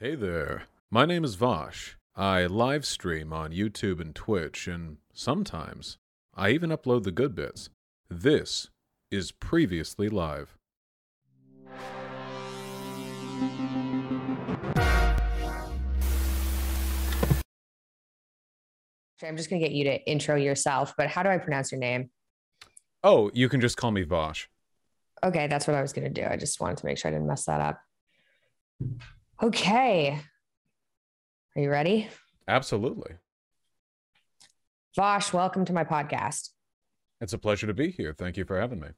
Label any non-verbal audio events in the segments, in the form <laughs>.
Hey there. My name is Vaush. I live stream on YouTube and Twitch, and sometimes I even upload the good bits. This is Previously Live. I'm just going to get you to intro yourself, but how do I pronounce your name? Oh, you can just call me Vaush. Okay, that's what I was going to do. I just wanted to make sure I didn't mess that up. Okay. Are you ready? Absolutely. Vaush, welcome to my podcast. It's a pleasure to be here. Thank you for having me.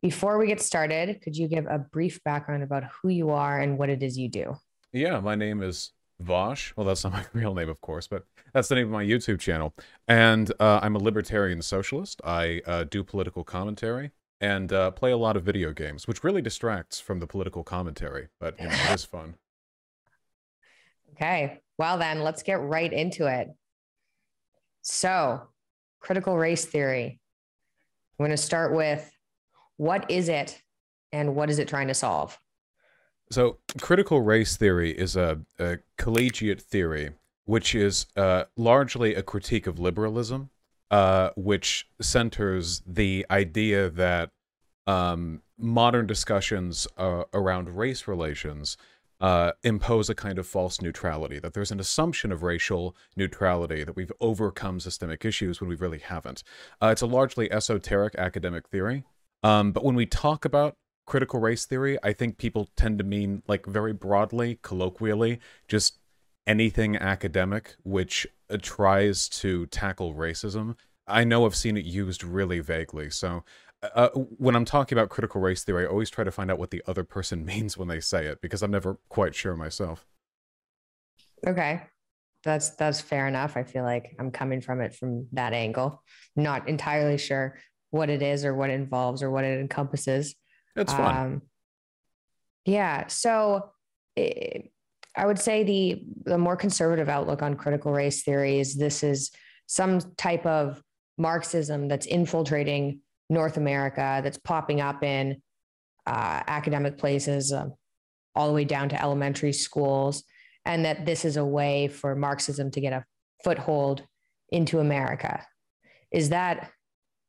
Before we get started, could you give a brief background about who you are and what it is you do? Yeah, my name is Vaush. Well, that's not my <laughs> real name, of course, but that's the name of my YouTube channel. And uh, I'm a libertarian socialist. I uh, do political commentary and uh, play a lot of video games, which really distracts from the political commentary, but you know, it is fun. <laughs> Okay. Well, then let's get right into it. So, critical race theory. I'm going to start with what is it and what is it trying to solve? So, critical race theory is a, a collegiate theory, which is uh, largely a critique of liberalism, uh, which centers the idea that um, modern discussions uh, around race relations uh, impose a kind of false neutrality, that there's an assumption of racial neutrality, that we've overcome systemic issues when we really haven't. Uh, it's a largely esoteric academic theory. Um, but when we talk about critical race theory, I think people tend to mean, like, very broadly, colloquially, just anything academic which tries to tackle racism. I know I've seen it used really vaguely. So uh, when I'm talking about critical race theory, I always try to find out what the other person <laughs> means when they say it because I'm never quite sure myself. Okay. That's that's fair enough. I feel like I'm coming from it from that angle. Not entirely sure what it is or what it involves or what it encompasses. It's fun. Um, yeah. So it, I would say the the more conservative outlook on critical race theory is this is some type of Marxism that's infiltrating North America that's popping up in uh, academic places, uh, all the way down to elementary schools, and that this is a way for Marxism to get a foothold into America. Is that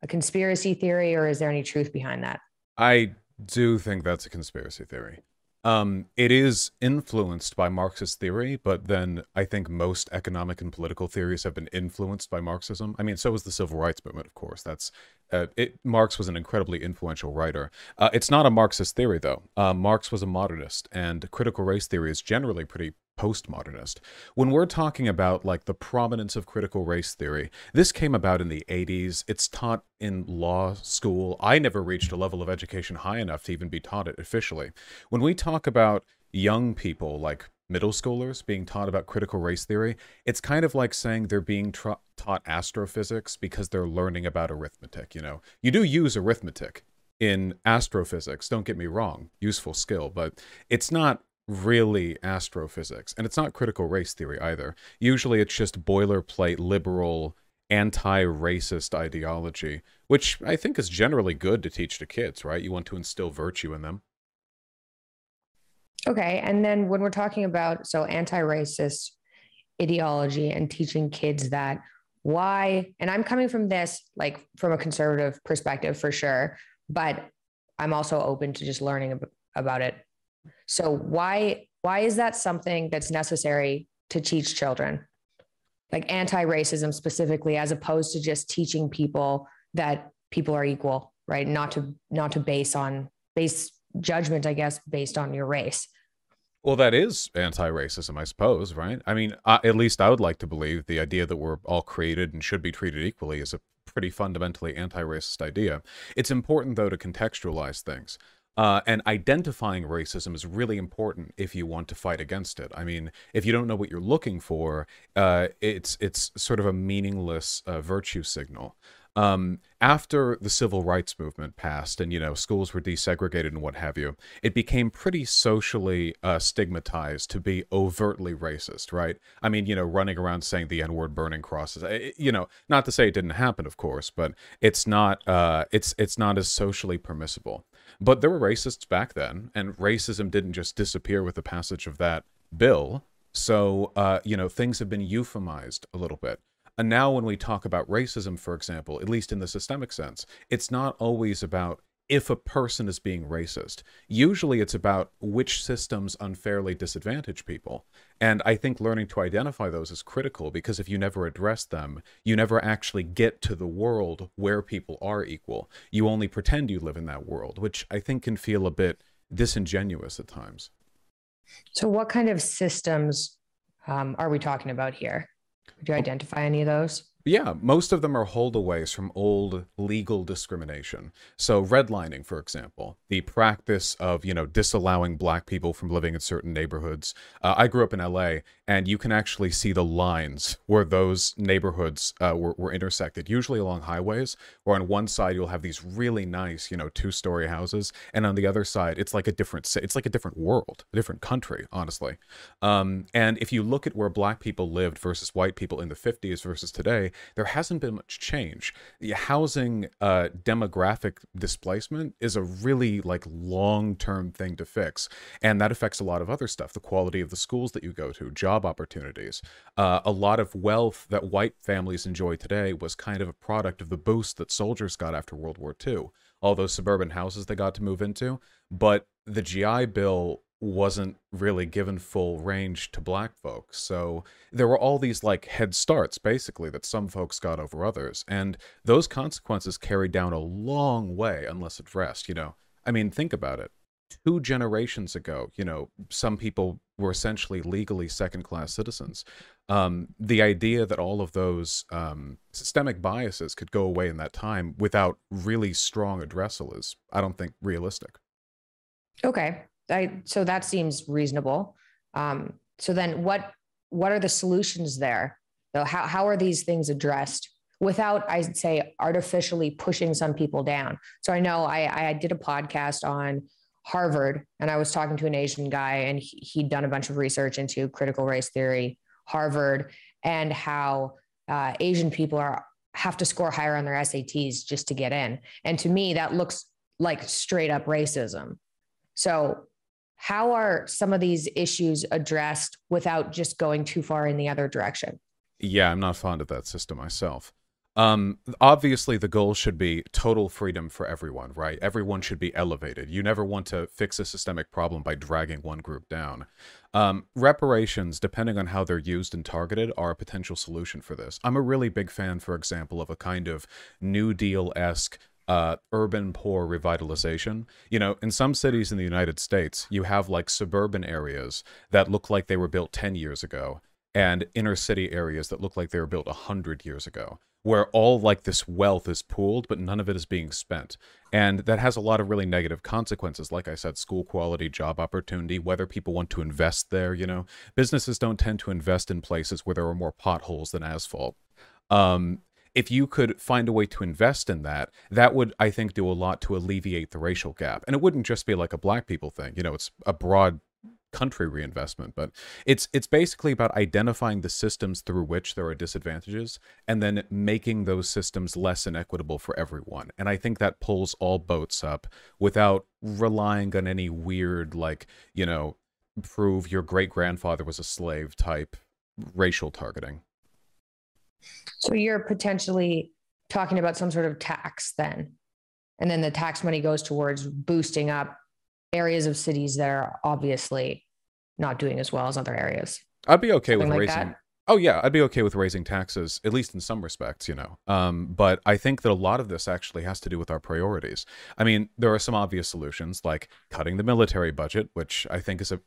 a conspiracy theory, or is there any truth behind that? I do think that's a conspiracy theory. Um, it is influenced by Marxist theory, but then I think most economic and political theories have been influenced by Marxism. I mean, so was the civil rights movement, of course. That's uh, it. Marx was an incredibly influential writer. Uh, it's not a Marxist theory, though. Uh, Marx was a modernist, and critical race theory is generally pretty postmodernist. When we're talking about like the prominence of critical race theory, this came about in the 80s. It's taught in law school. I never reached a level of education high enough to even be taught it officially. When we talk about young people like middle schoolers being taught about critical race theory, it's kind of like saying they're being tra- taught astrophysics because they're learning about arithmetic, you know. You do use arithmetic in astrophysics, don't get me wrong, useful skill, but it's not really astrophysics. And it's not critical race theory either. Usually it's just boilerplate liberal anti racist ideology, which I think is generally good to teach to kids, right? You want to instill virtue in them. Okay. And then when we're talking about so anti racist ideology and teaching kids that, why, and I'm coming from this like from a conservative perspective for sure, but I'm also open to just learning about it so why why is that something that's necessary to teach children? Like anti-racism specifically as opposed to just teaching people that people are equal, right? Not to not to base on base judgment, I guess, based on your race. Well, that is anti-racism, I suppose, right? I mean, uh, at least I would like to believe the idea that we're all created and should be treated equally is a pretty fundamentally anti-racist idea. It's important, though, to contextualize things. Uh, and identifying racism is really important if you want to fight against it. I mean, if you don't know what you're looking for, uh, it's it's sort of a meaningless uh, virtue signal. Um, after the civil rights movement passed and you know schools were desegregated and what have you it became pretty socially uh, stigmatized to be overtly racist right i mean you know running around saying the n-word burning crosses it, you know not to say it didn't happen of course but it's not uh, it's it's not as socially permissible but there were racists back then, and racism didn't just disappear with the passage of that bill. So, uh, you know, things have been euphemized a little bit. And now, when we talk about racism, for example, at least in the systemic sense, it's not always about if a person is being racist. Usually it's about which systems unfairly disadvantage people. And I think learning to identify those is critical because if you never address them, you never actually get to the world where people are equal. You only pretend you live in that world, which I think can feel a bit disingenuous at times. So, what kind of systems um, are we talking about here? Would you identify any of those? Yeah, most of them are holdaways from old legal discrimination. So redlining, for example, the practice of, you know, disallowing black people from living in certain neighborhoods. Uh, I grew up in LA, and you can actually see the lines where those neighborhoods uh, were, were intersected, usually along highways, where on one side you'll have these really nice, you know, two-story houses, and on the other side it's like a different, it's like a different world, a different country, honestly. Um, and if you look at where black people lived versus white people in the 50s versus today, there hasn't been much change. The housing uh, demographic displacement is a really like long-term thing to fix, and that affects a lot of other stuff. The quality of the schools that you go to, job opportunities. Uh, a lot of wealth that white families enjoy today was kind of a product of the boost that soldiers got after World War II. All those suburban houses they got to move into, but the GI Bill wasn't really given full range to black folks. So there were all these like head starts basically that some folks got over others. And those consequences carried down a long way unless addressed, you know. I mean, think about it. Two generations ago, you know, some people were essentially legally second class citizens. Um, the idea that all of those um, systemic biases could go away in that time without really strong addressal is, I don't think, realistic. Okay. I, so that seems reasonable. Um, so then what, what are the solutions there? How, how are these things addressed without, I'd say, artificially pushing some people down? So I know I, I did a podcast on Harvard and I was talking to an Asian guy and he, he'd done a bunch of research into critical race theory, Harvard, and how uh, Asian people are have to score higher on their SATs just to get in. And to me, that looks like straight up racism. So how are some of these issues addressed without just going too far in the other direction? Yeah, I'm not fond of that system myself. Um, obviously, the goal should be total freedom for everyone, right? Everyone should be elevated. You never want to fix a systemic problem by dragging one group down. Um, reparations, depending on how they're used and targeted, are a potential solution for this. I'm a really big fan, for example, of a kind of New Deal esque uh, urban poor revitalization. You know, in some cities in the United States, you have like suburban areas that look like they were built 10 years ago and inner city areas that look like they were built 100 years ago where all like this wealth is pooled but none of it is being spent and that has a lot of really negative consequences like i said school quality job opportunity whether people want to invest there you know businesses don't tend to invest in places where there are more potholes than asphalt um, if you could find a way to invest in that, that would, I think, do a lot to alleviate the racial gap. And it wouldn't just be like a black people thing. You know, it's a broad country reinvestment but it's it's basically about identifying the systems through which there are disadvantages and then making those systems less inequitable for everyone and i think that pulls all boats up without relying on any weird like you know prove your great grandfather was a slave type racial targeting so you're potentially talking about some sort of tax then. And then the tax money goes towards boosting up areas of cities that are obviously not doing as well as other areas. I'd be okay Something with like raising. That? Oh yeah, I'd be okay with raising taxes, at least in some respects, you know. Um, but I think that a lot of this actually has to do with our priorities. I mean, there are some obvious solutions like cutting the military budget, which I think is a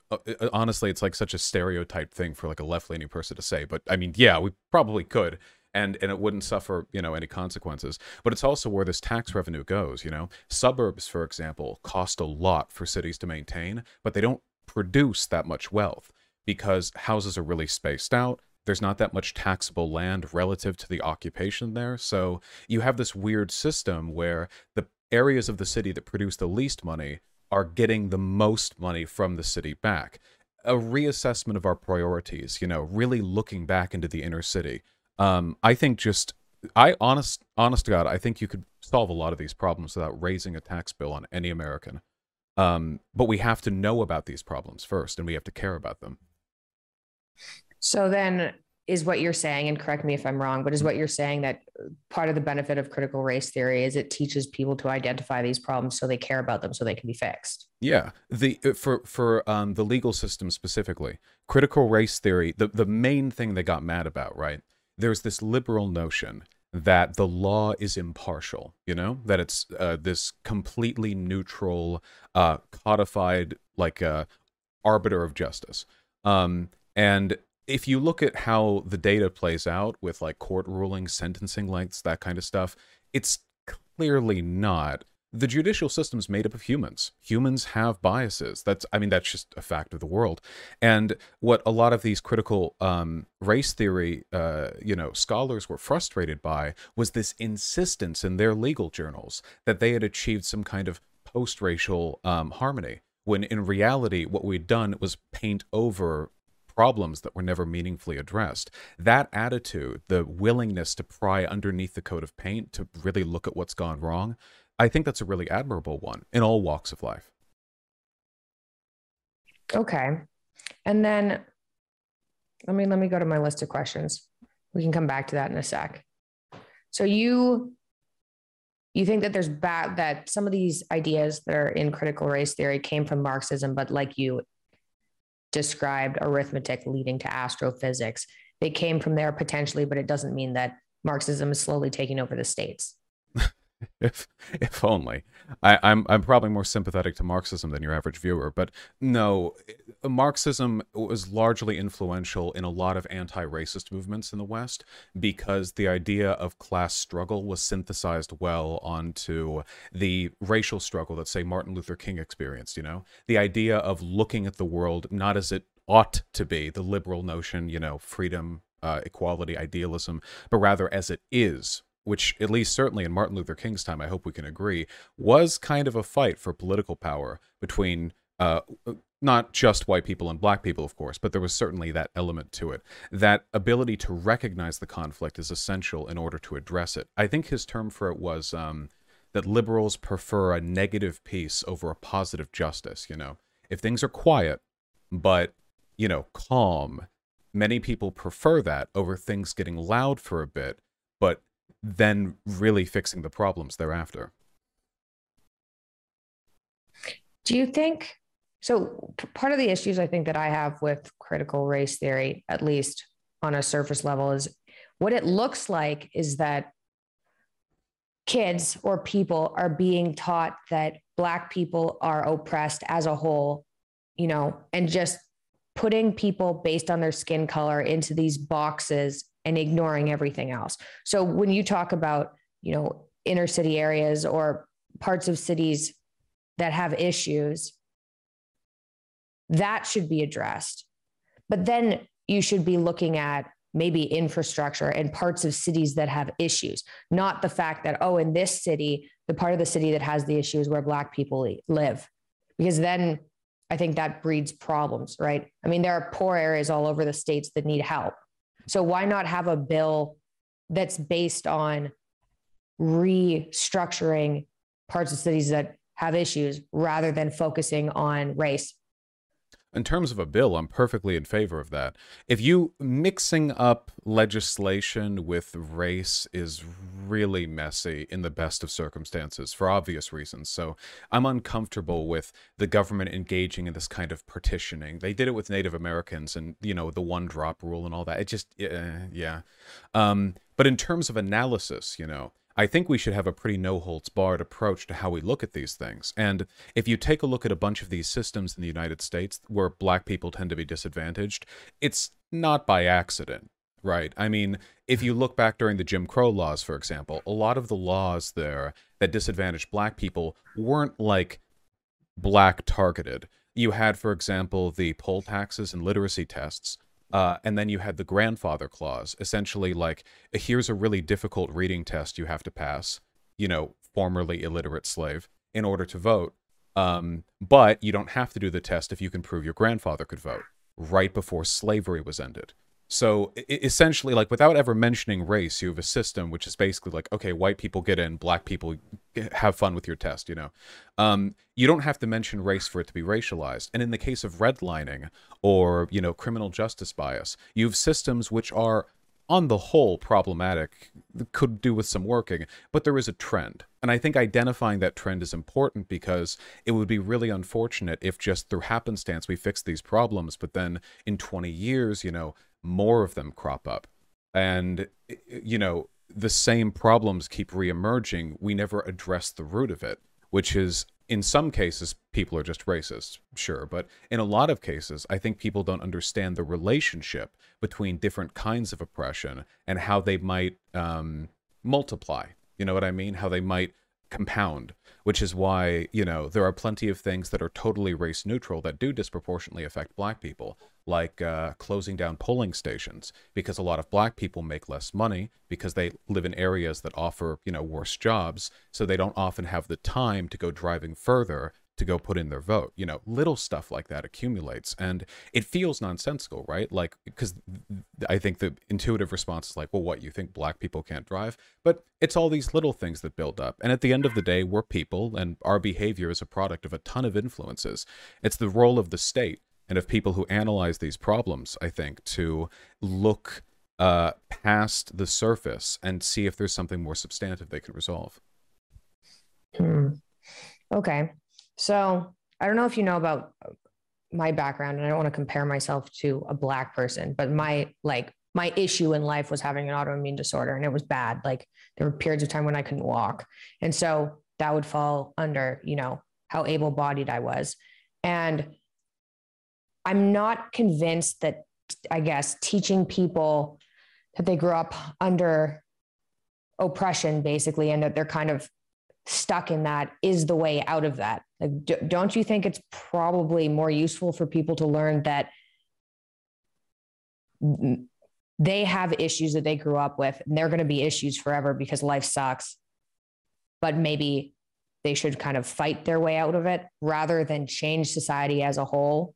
honestly, it's like such a stereotype thing for like a left-leaning person to say. But I mean, yeah, we probably could and and it wouldn't suffer you know any consequences. But it's also where this tax revenue goes you know? Suburbs for example cost a lot for cities to maintain but they don't produce that much wealth because houses are really spaced out. There's not that much taxable land relative to the occupation there. So you have this weird system where the areas of the city that produce the least money are getting the most money from the city back. A reassessment of our priorities you know really looking back into the inner city um, I think just I honest honest to God, I think you could solve a lot of these problems without raising a tax bill on any American. Um, but we have to know about these problems first, and we have to care about them. So then is what you're saying, and correct me if I'm wrong, but is what you're saying that part of the benefit of critical race theory is it teaches people to identify these problems so they care about them so they can be fixed. Yeah, the uh, for for um, the legal system specifically, critical race theory. The the main thing they got mad about, right? There's this liberal notion that the law is impartial. You know that it's uh, this completely neutral, uh, codified like uh, arbiter of justice. Um, and if you look at how the data plays out with like court rulings, sentencing lengths, that kind of stuff, it's clearly not. The judicial system's made up of humans. Humans have biases. That's, I mean, that's just a fact of the world. And what a lot of these critical um, race theory, uh, you know, scholars were frustrated by was this insistence in their legal journals that they had achieved some kind of post-racial um, harmony when in reality what we'd done was paint over problems that were never meaningfully addressed. That attitude, the willingness to pry underneath the coat of paint to really look at what's gone wrong, I think that's a really admirable one in all walks of life. Okay. And then let me let me go to my list of questions. We can come back to that in a sec. So you you think that there's bad that some of these ideas that are in critical race theory came from Marxism, but like you, described arithmetic leading to astrophysics. They came from there potentially, but it doesn't mean that Marxism is slowly taking over the states. <laughs> if if only. I, I'm I'm probably more sympathetic to Marxism than your average viewer, but no, Marxism was largely influential in a lot of anti-racist movements in the West because the idea of class struggle was synthesized well onto the racial struggle that say Martin Luther King experienced, you know? The idea of looking at the world not as it ought to be, the liberal notion, you know, freedom, uh, equality, idealism, but rather as it is, which at least certainly in Martin Luther King's time, I hope we can agree, was kind of a fight for political power between uh, not just white people and black people, of course, but there was certainly that element to it. That ability to recognize the conflict is essential in order to address it. I think his term for it was um, that liberals prefer a negative peace over a positive justice. You know, if things are quiet, but, you know, calm, many people prefer that over things getting loud for a bit, but then really fixing the problems thereafter. Do you think so? Part of the issues I think that I have with critical race theory, at least on a surface level, is what it looks like is that kids or people are being taught that Black people are oppressed as a whole, you know, and just putting people based on their skin color into these boxes and ignoring everything else. So when you talk about, you know, inner city areas or parts of cities that have issues, that should be addressed. But then you should be looking at maybe infrastructure and parts of cities that have issues, not the fact that, oh, in this city, the part of the city that has the issue is where Black people live. Because then I think that breeds problems, right? I mean, there are poor areas all over the states that need help. So why not have a bill that's based on restructuring parts of cities that have issues rather than focusing on race? In terms of a bill, I'm perfectly in favor of that. If you mixing up legislation with race is really messy in the best of circumstances for obvious reasons. So I'm uncomfortable with the government engaging in this kind of partitioning. They did it with Native Americans and, you know, the one drop rule and all that. It just, uh, yeah. Um, but in terms of analysis, you know, I think we should have a pretty no holds barred approach to how we look at these things. And if you take a look at a bunch of these systems in the United States where black people tend to be disadvantaged, it's not by accident, right? I mean, if you look back during the Jim Crow laws, for example, a lot of the laws there that disadvantaged black people weren't like black targeted. You had, for example, the poll taxes and literacy tests uh, and then you had the grandfather clause, essentially like, here's a really difficult reading test you have to pass, you know, formerly illiterate slave, in order to vote. Um, but you don't have to do the test if you can prove your grandfather could vote right before slavery was ended. So essentially, like without ever mentioning race, you have a system which is basically like, okay, white people get in, black people have fun with your test. You know, um, you don't have to mention race for it to be racialized. And in the case of redlining or you know criminal justice bias, you have systems which are on the whole problematic could do with some working but there is a trend and i think identifying that trend is important because it would be really unfortunate if just through happenstance we fix these problems but then in 20 years you know more of them crop up. And you know the same problems keep reemerging. We never address the root of it which is in some cases people are just racist sure. But in a lot of cases i think people don't understand the relationship between different kinds of oppression and how they might um, multiply. You know what i mean? How they might compound which is why you know there are plenty of things that are totally race neutral that do disproportionately affect black people like uh, closing down polling stations because a lot of black people make less money because they live in areas that offer you know worse jobs. So they don't often have the time to go driving further to go put in their vote. You know little stuff like that accumulates and it feels nonsensical right? Like because i think the intuitive response is like well what you think black people can't drive? But it's all these little things that build up. And at the end of the day we're people and our behavior is a product of a ton of influences. It's the role of the state and of people who analyze these problems, I think, to look uh, past the surface and see if there's something more substantive they can resolve. Hmm. Okay. So I don't know if you know about my background, and I don't want to compare myself to a black person, but my like my issue in life was having an autoimmune disorder and it was bad. Like there were periods of time when I couldn't walk. And so that would fall under, you know, how able bodied I was. And I'm not convinced that, I guess, teaching people that they grew up under oppression, basically, and that they're kind of stuck in that is the way out of that. Like, don't you think it's probably more useful for people to learn that they have issues that they grew up with and they're going to be issues forever because life sucks but maybe they should kind of fight their way out of it rather than change society as a whole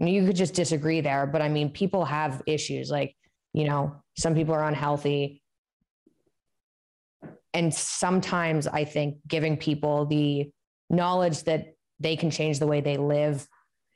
you could just disagree there but i mean people have issues like you know some people are unhealthy. And sometimes i think giving people the knowledge that they can change the way they live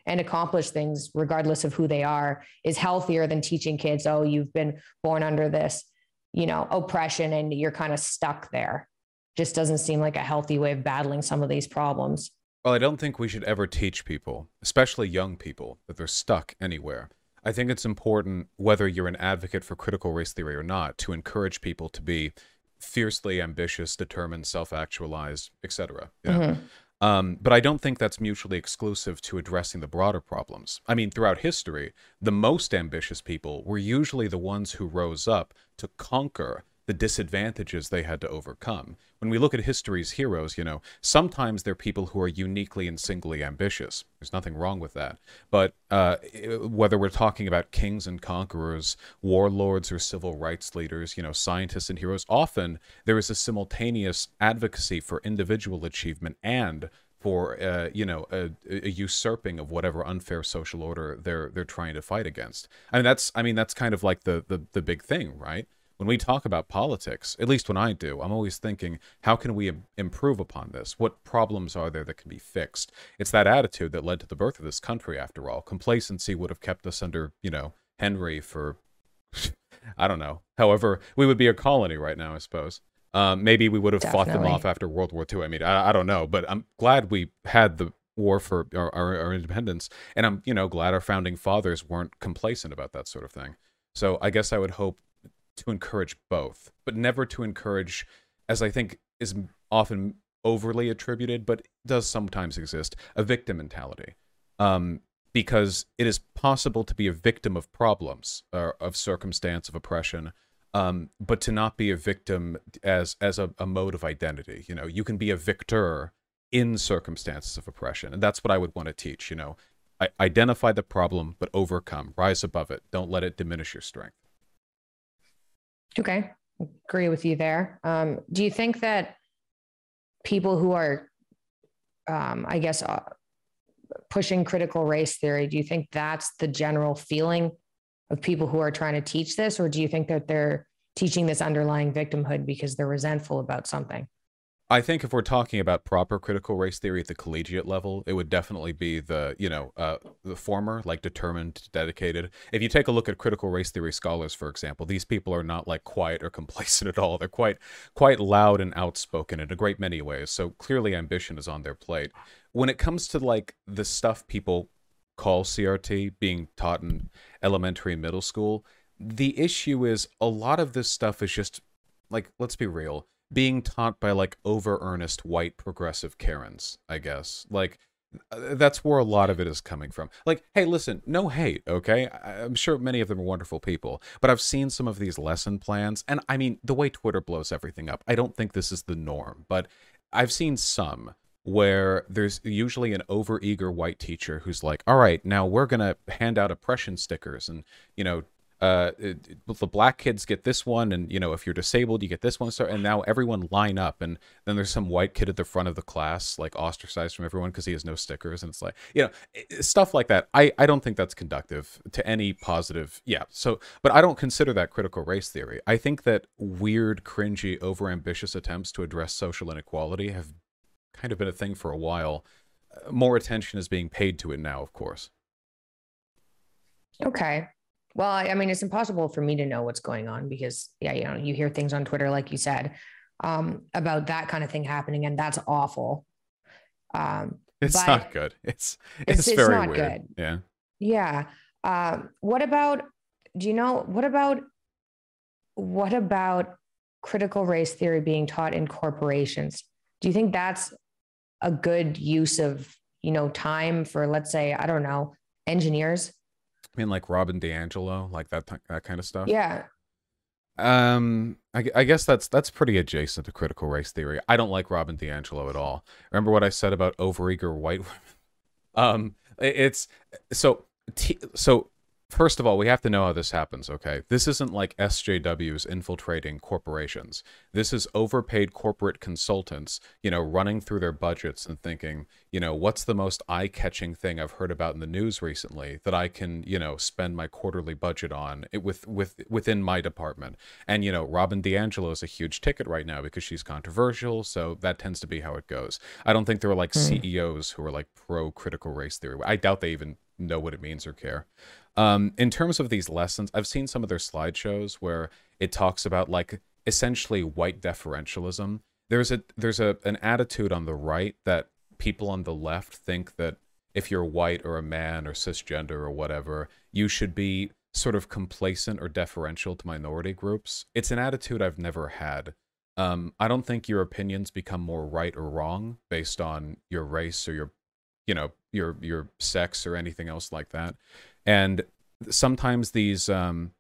and accomplish things regardless of who they are is healthier than teaching kids oh you've been born under this you know oppression and you're kind of stuck there. Just doesn't seem like a healthy way of battling some of these problems well, I don't think we should ever teach people, especially young people, that they're stuck anywhere. I think it's important, whether you're an advocate for critical race theory or not, to encourage people to be fiercely ambitious, determined, self-actualized, etc. Yeah. Mm-hmm. Um, but I don't think that's mutually exclusive to addressing the broader problems. I mean, throughout history, the most ambitious people were usually the ones who rose up to conquer the disadvantages they had to overcome. When we look at history's heroes, you know, sometimes they're people who are uniquely and singly ambitious. There's nothing wrong with that. But uh, whether we're talking about kings and conquerors, warlords or civil rights leaders, you know, scientists and heroes, often there is a simultaneous advocacy for individual achievement and for uh, you know a, a, usurping of whatever unfair social order they're they're trying to fight against. I mean that's I mean that's kind of like the the the big thing, right? When we talk about politics, at least when I do, I'm always thinking, how can we improve upon this? What problems are there that can be fixed? It's that attitude that led to the birth of this country, after all. Complacency would have kept us under, you know, Henry for, <laughs> I don't know. However, we would be a colony right now, I suppose. Um, maybe we would have Definitely. fought them off after World War II. I mean, I, I don't know, but I'm glad we had the war for our, our, our independence, and I'm, you know, glad our founding fathers weren't complacent about that sort of thing. So I guess I would hope to encourage both, but never to encourage, as I think is often overly attributed, but does sometimes exist, a victim mentality. Um, because it is possible to be a victim of problems, or of circumstance, of oppression, um, but to not be a victim as as a, a mode of identity. You know, you can be a victor in circumstances of oppression, and that's what I would want to teach. You know, I, identify the problem, but overcome, rise above it. Don't let it diminish your strength. Okay, agree with you there. Um, do you think that people who are, um, I guess, uh, pushing critical race theory, do you think that's the general feeling of people who are trying to teach this, or do you think that they're teaching this underlying victimhood because they're resentful about something? I think if we're talking about proper critical race theory at the collegiate level, it would definitely be the, you know, uh, the former, like determined, dedicated. If you take a look at critical race theory scholars, for example, these people are not like quiet or <laughs> complacent at all. They're quite, quite loud and outspoken in a great many ways. So clearly, ambition is on their plate. When it comes to like the stuff people call CRT being taught in elementary middle school, the issue is a lot of this stuff is just like, let's be real being taught by like over earnest white progressive Karens, I guess. Like uh, that's where a lot of it is coming from. Like, hey, listen, no hate, okay? I- am sure many of them are wonderful people, but I've seen some of these lesson plans, and I mean, the way Twitter blows everything up, I don't think this is the norm, but I've seen some where there's usually an overeager white teacher who's like, all right, now we're going to hand out oppression stickers and, you know, uh, it, the black kids get this one, and you know if you're disabled, you get this one. So and now everyone line up, and then there's some white kid at the front of the class, like ostracized from everyone because he has no stickers, and it's like you know stuff like that. I I don't think that's conductive to any positive. Yeah. So, but I don't consider that critical race theory. I think that weird, cringy, overambitious attempts to address social inequality have kind of been a thing for a while. More attention is being paid to it now, of course. Okay. Well, I mean, it's impossible for me to know what's going on because, yeah, you know, you hear things on Twitter, like you said, um, about that kind of thing happening, and that's awful. Um, it's not good. It's it's, it's very weird. Good. Yeah. Yeah. Um, what about? Do you know what about? What about critical race theory being taught in corporations? Do you think that's a good use of you know time for, let's say, I don't know, engineers I mean, like Robin DiAngelo, like that that kind of stuff. Yeah. Um, I, I guess that's that's pretty adjacent to critical race theory. I don't like Robin DiAngelo at all. Remember what I said about overeager white <laughs> women? Um, it's so t- so First of all, we have to know how this happens, okay? This isn't like SJWs infiltrating corporations. This is overpaid corporate consultants, you know, running through their budgets and thinking, you know, what's the most eye catching thing I've heard about in the news recently that I can, you know, spend my quarterly budget on it with, with, within my department. And, you know, Robin DiAngelo is a huge ticket right now because she's controversial. So that tends to be how it goes. I don't think there are like mm. CEOs who are like pro critical race theory. I doubt they even know what it means or care. Um, in terms of these lessons, I've seen some of their slideshows where it talks about like essentially white deferentialism. There's a there's a an attitude on the right that people on the left think that if you're white or a man or cisgender or whatever, you should be sort of complacent or deferential to minority groups. It's an attitude I've never had. Um, I don't think your opinions become more right or wrong based on your race or your, you know, your your sex or anything else like that. And sometimes these um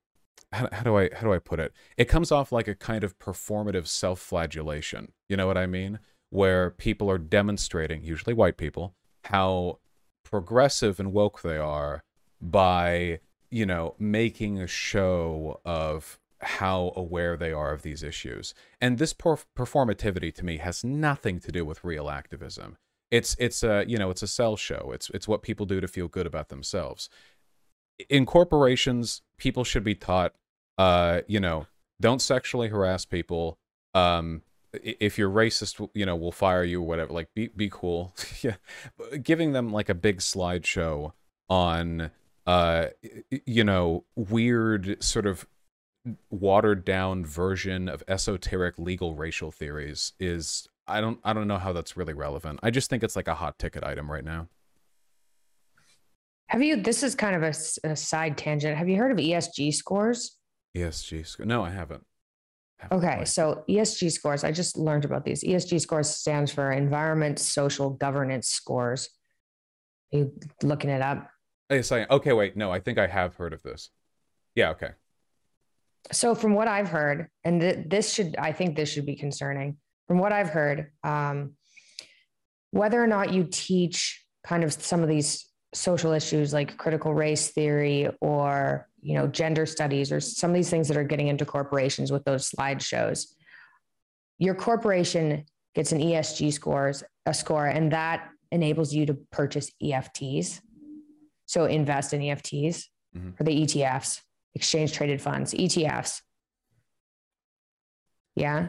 how, how, do i how do i put it? It comes off like a kind of performative self-flagellation. You know what i mean? Where people are demonstrating usually white people how progressive and woke they are by you know making a show of how aware they are of these issues. And this performativity to me has nothing to do with real activism it's it's a you know it's a sell show it's it's what people do to feel good about themselves in corporations, people should be taught, uh, you know, don't sexually harass people. Um, if you're racist, you know, we'll fire you or whatever. Like, be be cool. <laughs> yeah, giving them like a big slideshow on, uh, you know, weird sort of watered down version of esoteric legal racial theories is I don't I don't know how that's really relevant. I just think it's like a hot ticket item right now. Have you? This is kind of a, a side tangent. Have you heard of ESG scores? ESG score? No, I haven't. haven't okay, so ESG scores. I just learned about these. ESG scores stands for Environment Social Governance Scores. Are you looking it up? Yes, I. Okay, wait. No, I think I have heard of this. Yeah. Okay. So from what I've heard, and th- this should, I think this should be concerning. From what I've heard, um, whether or not you teach kind of some of these social issues like critical race theory or you know gender studies or some of these things that are getting into corporations with those slideshows your corporation gets an esg scores a score and that enables you to purchase efts so invest in efts mm-hmm. or the etfs exchange traded funds, ETFs. Yeah.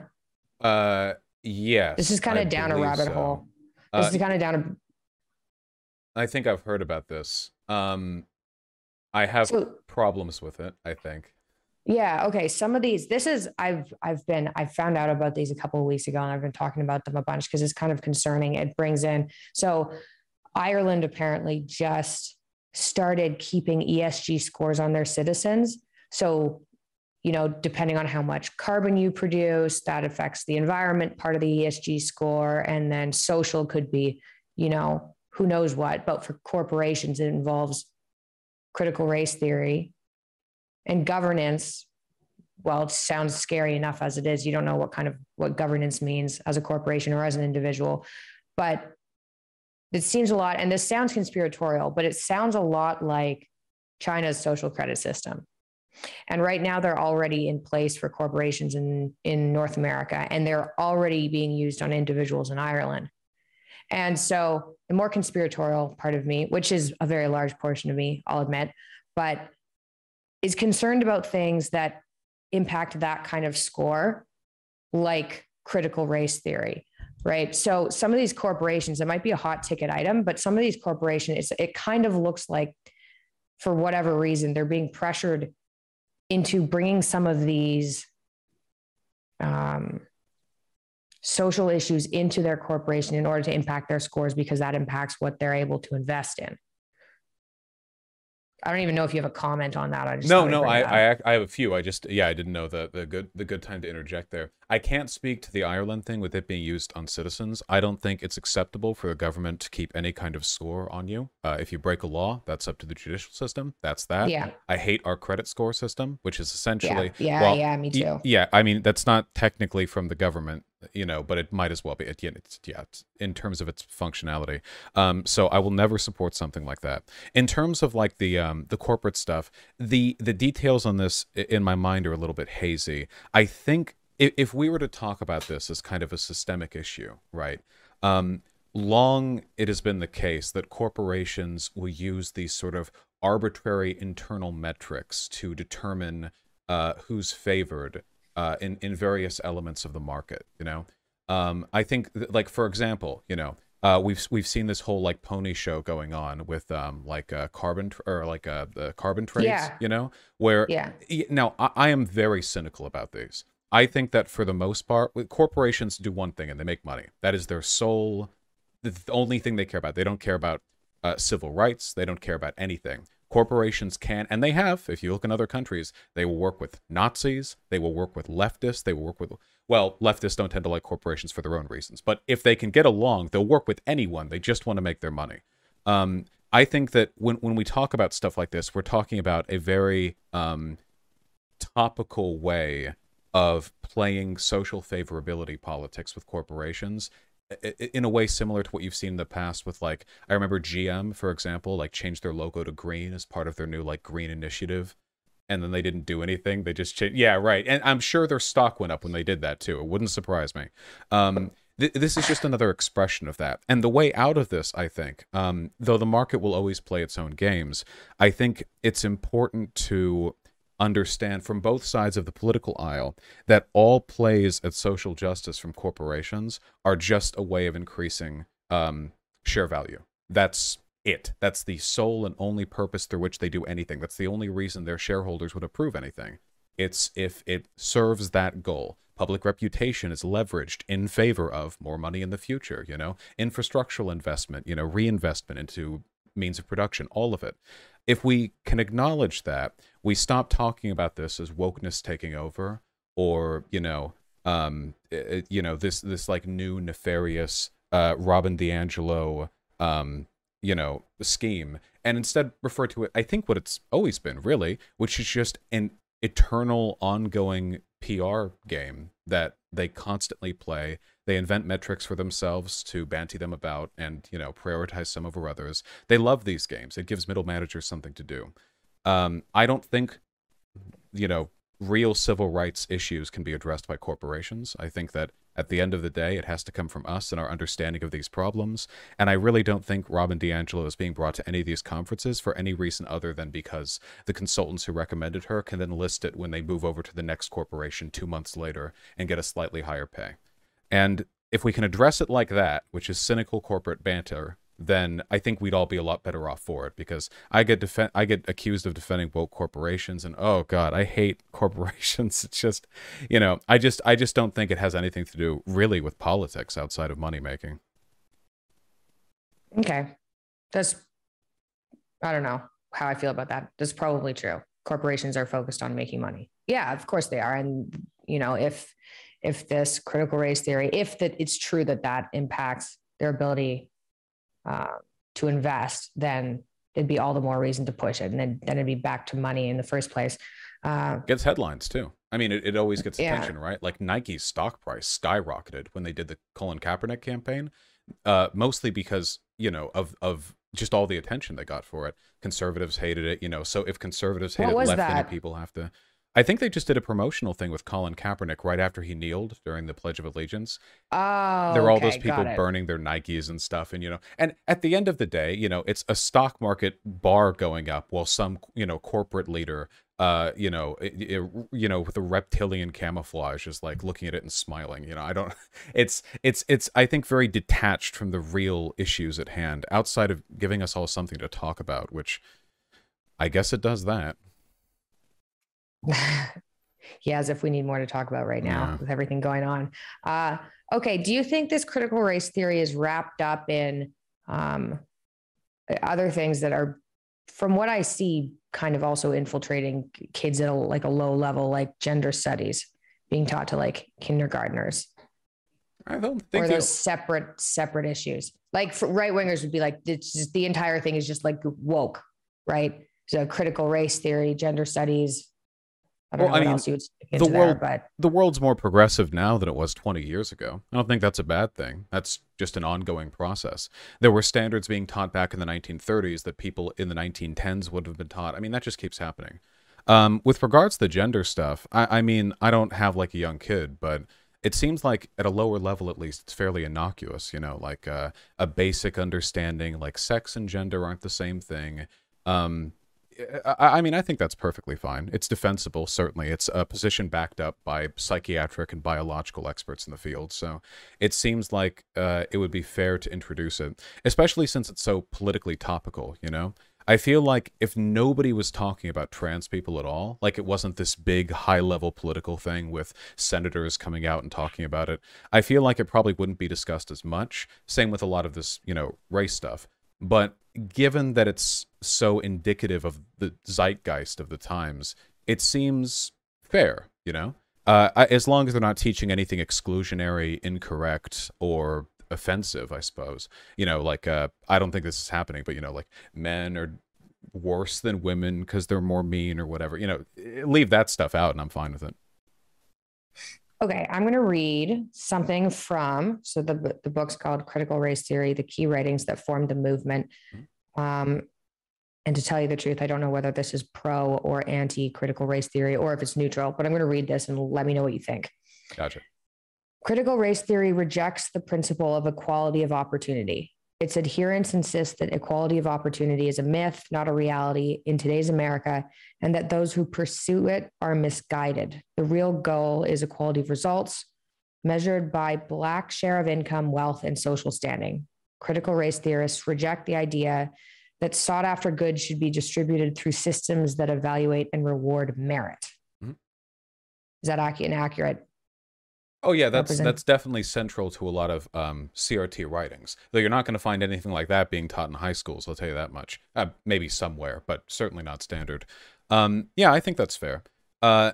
Uh, yes. This is kind of down a rabbit so. hole. This uh, is kind of down a. I think I've heard about this. Um, I have so, problems with it. I think. Yeah. Okay. Some of these, this is I've I've been I found out about these a couple of weeks ago, and I've been talking about them a bunch because it's kind of concerning. It brings in so Ireland apparently just started keeping ESG scores on their citizens. So you know, depending on how much carbon you produce, that affects the environment part of the ESG score. And then social could be, you know, who knows what. But for corporations, it involves critical race theory and governance. Well, it sounds scary enough as it is. You don't know what kind of what governance means as a corporation or as an individual. But it seems a lot, and this sounds conspiratorial, but it sounds a lot like China's social credit system and right now, they're already in place for corporations in, in North America, and they're already being used on individuals in Ireland. And so, the more conspiratorial part of me, which is a very large portion of me, I'll admit, but is concerned about things that impact that kind of score, like critical race theory, right? So, some of these corporations, it might be a hot ticket item, but some of these corporations, it kind of looks like, for whatever reason, they're being pressured into bringing some of these um, social issues into their corporation in order to impact their scores because that impacts what they're able to invest in. I don't even know if you have a comment on that. I just no, no, I, I, I have a few. I just, yeah, I didn't know the the good the good time to interject there. I can't speak to the Ireland thing with it being used on citizens. I don't think it's acceptable for the government to keep any kind of score on you. Uh, if you break a law, that's up to the judicial system. That's that. Yeah. I hate our credit score system, which is essentially yeah, yeah, well, yeah me too. Yeah, I mean that's not technically from the government you know, but it might as well be. It, it's, yeah, in terms of its functionality. Um, so I will never support something like that. In terms of like the um, the corporate stuff, the the details on this in my mind are a little bit hazy. I think if, if we were to talk about this as kind of a systemic issue, right? Um, long it has been the case that corporations will use these sort of arbitrary internal metrics to determine uh, who's favored uh, in in various elements of the market. You know, um, I think th- like for example, you know, uh, we've we've seen this whole like pony show going on with um like uh carbon or like uh the carbon trades. Yeah. You know, where yeah. Now I, I am very cynical about these. I think that for the most part, corporations do one thing and they make money. That is their sole, the only thing they care about. They don't care about uh, civil rights. They don't care about anything corporations can, and they have, if you look in other countries, they will work with Nazis, they will work with leftists, they will work with, well, leftists don't tend to like corporations for their own reasons, but if they can get along, they'll work with anyone. They just want to make their money. Um, I think that when, when we talk about stuff like this, we're talking about a very um, topical way of playing social favorability politics with corporations in a way similar to what you've seen in the past with like I remember GM for example like changed their logo to green as part of their new like green initiative and then they didn't do anything. They just changed yeah right. And I'm sure their stock went up when they did that too. It wouldn't surprise me. Um th- this is just another expression of that. And the way out of this I think um though the market will always play its own games I think it's important to understand from both sides of the political aisle that all plays at social justice from corporations are just a way of increasing um, share value. That's it. That's the sole and only purpose through which they do anything. That's the only reason their shareholders would approve anything. It's if it serves that goal. Public reputation is leveraged in favor of more money in the future, you know, infrastructural investment, you know, reinvestment into means of production, all of it if we can acknowledge that, we stop talking about this as wokeness taking over, or you know, um, it, you know, this this like new nefarious uh, Robin DiAngelo, um, you know, scheme, and instead refer to it. I think what it's always been really, which is just an eternal, ongoing PR game that they constantly play they invent metrics for themselves to banty them about and, you know, prioritize some over others. They love these games. It gives middle managers something to do. Um, I don't think, you know, real civil rights issues can be addressed by corporations. I think that At the end of the day, it has to come from us and our understanding of these problems. And I really don't think Robin DiAngelo is being brought to any of these conferences for any reason other than because the consultants who recommended her can then list it when they move over to the next corporation two months later and get a slightly higher pay. And if we can address it like that, which is cynical corporate banter, then I think we'd all be a lot better off for it because I get defen- I get accused of defending woke corporations and oh god, I hate <laughs> corporations. It's just, you know, I just I just don't think it has anything to do really with politics outside of money making. Okay. That's I don't know how I feel about that. That's probably true. Corporations are focused on making money. Yeah, of course they are. And you know, if if this critical race theory, if that it's true that that impacts their ability uh, to invest, then it'd be all the more reason to push it. And then, then it'd be back to money in the first place. Uh, gets headlines too. I mean, it, it always gets attention, yeah. right? Like Nike's stock price skyrocketed when they did the Colin Kaepernick campaign, uh, mostly because, you know, of, of just all the attention they got for it. Conservatives hated it, you know. So if conservatives hate it, left people have to. I think they just did a promotional thing with Colin Kaepernick right after he kneeled during the Pledge of Allegiance. Oh, there are all those people burning their Nikes and stuff, and you know, and at the end of the day, you know, it's a stock market bar going up while some you know corporate leader, uh, you know, it, it, you know, with a reptilian camouflage is like looking at it and smiling. You know, I don't. <laughs> It's it's it's I think very detached from the real issues at hand, outside of giving us all something to talk about, which I guess it does that. Yeah, as if we need more to talk about right now yeah. with everything going on. Uh, okay, do you think this critical race theory is wrapped up in um, other things that are, from what I see, kind of also infiltrating kids at a, like a low level, like gender studies being taught to like kindergartners? I don't think or those separate separate issues. Like right wingers would be like, it's just, the entire thing is just like woke, right? So critical race theory, gender studies, I don't well, know what I mean, else you would stick the world, there, but the world's more progressive now than it was 20 years ago. I don't think that's a bad thing. That's just an ongoing process. There were standards being taught back in the 1930s that people in the 1910s would have been taught. I mean, that just keeps happening. Um, with regards to the gender stuff, I, I mean, I don't have like a young kid, but it seems like at a lower level at least it's fairly innocuous you know like uh, a basic understanding like sex and gender aren't the same thing um, I, I mean, I think that's perfectly fine. It's defensible, certainly. It's a position backed up by psychiatric and biological experts in the field. So it seems like uh, it would be fair to introduce it, especially since it's so politically topical, you know? I feel like if nobody was talking about trans people at all, like it wasn't this big high level political thing with senators coming out and talking about it, I feel like it probably wouldn't be discussed as much. Same with a lot of this, you know, race stuff. But given that it's so indicative of the zeitgeist of the times, it seems fair, you know? Uh, as long as they're not teaching anything exclusionary, incorrect, or offensive, I suppose. You know, like, uh, I don't think this is happening, but, you know, like men are worse than women because they're more mean or whatever. You know, leave that stuff out and I'm fine with it. Okay, I'm going to read something from so the the book's called Critical Race Theory: The Key Writings That Formed the Movement. Um, and to tell you the truth, I don't know whether this is pro or anti critical race theory or if it's neutral, but I'm going to read this and let me know what you think. Gotcha. Critical race theory rejects the principle of equality of opportunity. Its adherents insist that equality of opportunity is a myth, not a reality in today's America, and that those who pursue it are misguided. The real goal is equality of results, measured by Black share of income, wealth, and social standing. Critical race theorists reject the idea that sought after goods should be distributed through systems that evaluate and reward merit. Mm-hmm. Is that accurate? Oh yeah, that's represent. that's definitely central to a lot of um, CRT writings. Though you're not going to find anything like that being taught in high schools. I'll tell you that much. Uh, maybe somewhere, but certainly not standard. Um, yeah, I think that's fair. Uh,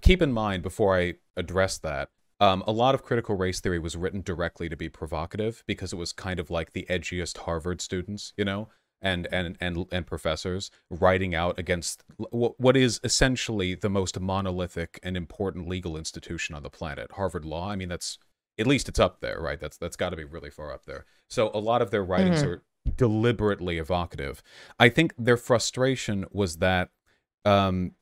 keep in mind before I address that, um, a lot of critical race theory was written directly to be provocative because it was kind of like the edgiest Harvard students, you know, and and and and professors writing out against what is essentially the most monolithic and important legal institution on the planet, Harvard Law. I mean, that's at least it's up there, right? That's that's got to be really far up there. So a lot of their writings mm-hmm. are deliberately evocative. I think their frustration was that um,